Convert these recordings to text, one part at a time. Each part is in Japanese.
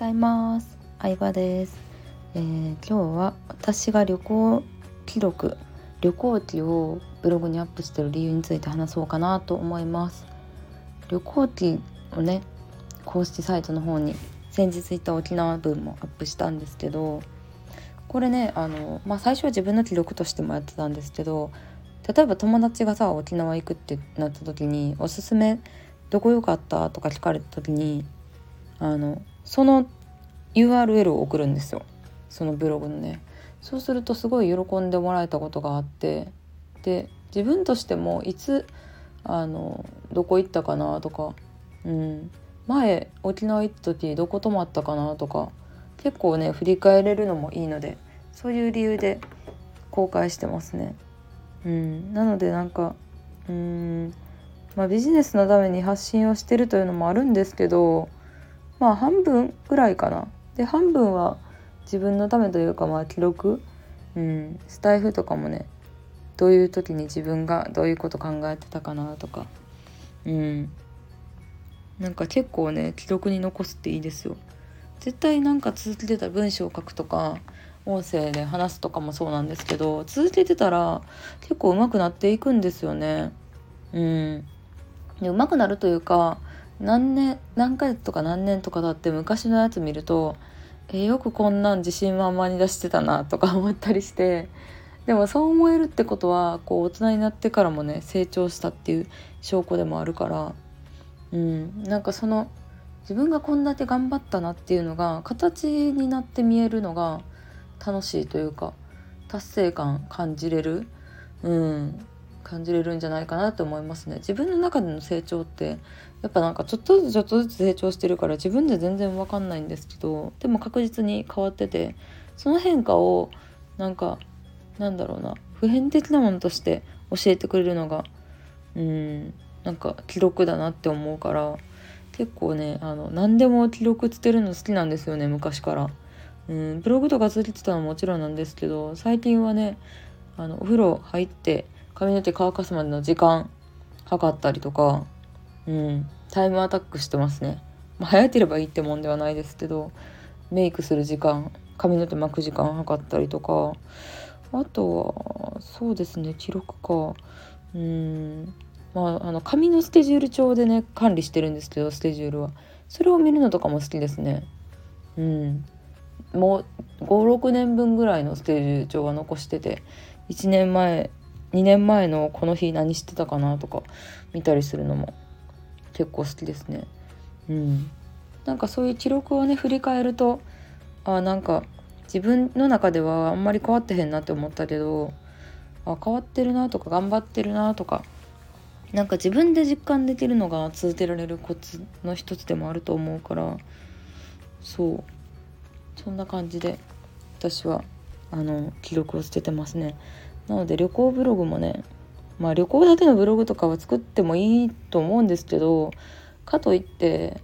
ざいます。相葉です、えー、今日は私が旅行記録旅行記をブログにアップしてる理由について話そうかなと思います。旅行記をね公式サイトの方に先日行った沖縄分もアップしたんですけどこれねあの、まあ、最初は自分の記録としてもやってたんですけど例えば友達がさ沖縄行くってなった時におすすめどこ良かったとか聞かれた時にあのその URL を送るんですよ。そのブログのね。そうするとすごい喜んでもらえたことがあって。で自分としてもいつあのどこ行ったかなとか、うん、前沖縄行った時どこ泊まったかなとか結構ね振り返れるのもいいのでそういう理由で公開してますね。うん、なのでなんかうん。まあビジネスのために発信をしてるというのもあるんですけどまあ半分ぐらいかな。で半分は自分のためというかまあ記録、うん、スタイフとかもねどういう時に自分がどういうこと考えてたかなとか、うん、なんか結構ね記録に残すっていいですよ。絶対なんか続けてた文章を書くとか音声で話すとかもそうなんですけど続けてたら結構上手くなっていくんですよね。うん、で上手くなるというか何年何ヶ月とか何年とか経って昔のやつ見るとえよくこんなん自信満々に出してたなとか思ったりしてでもそう思えるってことはこう大人になってからもね成長したっていう証拠でもあるからうんなんかその自分がこんだけ頑張ったなっていうのが形になって見えるのが楽しいというか達成感感じれるうん感じれるんじゃないかなと思いますね。自分の中での成長ってやっぱなんかちょっとずつちょっとずつ成長してるから自分で全然わかんないんですけどでも確実に変わっててその変化をなんかなんだろうな普遍的なものとして教えてくれるのがうんなんか記録だなって思うから結構ねあの何でも記録つけるの好きなんですよね昔から。うんブログとかつけてたのはもちろんなんですけど最近はねあのお風呂入って髪の毛乾かすまでの時間測ったりとか、うん、タイムアタックしてますね。まあ、早ければいいってもんではないですけどメイクする時間髪の毛巻く時間測ったりとかあとはそうですね記録か。うん。まああの紙のスケジュール帳でね管理してるんですけどスケジュールは。それを見るのとかも好きですね。うん。もう56年分ぐらいのスケジュール帳は残してて1年前2年前のこの日何してたかなとか見たりするのも結構好きですね。うん、なんかそういう記録をね振り返るとあなんか自分の中ではあんまり変わってへんなって思ったけどあ変わってるなとか頑張ってるなとかなんか自分で実感できるのが続けられるコツの一つでもあると思うからそうそんな感じで私はあの記録を捨ててますね。なので旅行ブログもねまあ旅行だけのブログとかは作ってもいいと思うんですけどかといって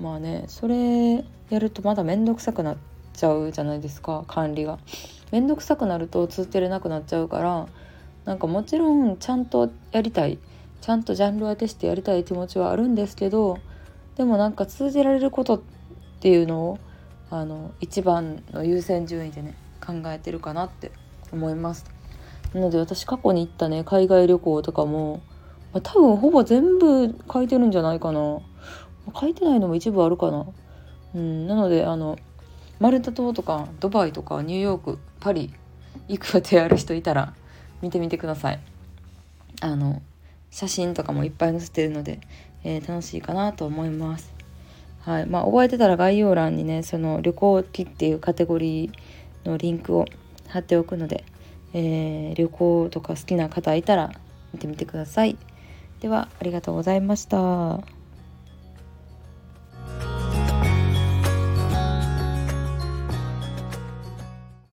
まあねそれやるとまだ面倒くさくなっちゃうじゃないですか管理が。面倒くさくなると続けれなくなっちゃうからなんかもちろんちゃんとやりたいちゃんとジャンル分けしてやりたい気持ちはあるんですけどでもなんか通じられることっていうのをあの一番の優先順位でね考えてるかなって思います。なので私過去に行ったね海外旅行とかも、まあ、多分ほぼ全部書いてるんじゃないかな。書いてないのも一部あるかな。うんなのであのマルタ島とかドバイとかニューヨークパリ行く予定ある人いたら見てみてください。あの写真とかもいっぱい載せてるので、えー、楽しいかなと思います。はいまあ覚えてたら概要欄にねその旅行機っていうカテゴリーのリンクを貼っておくのでえー、旅行とか好きな方いたら見てみてください。ではありがとうございました。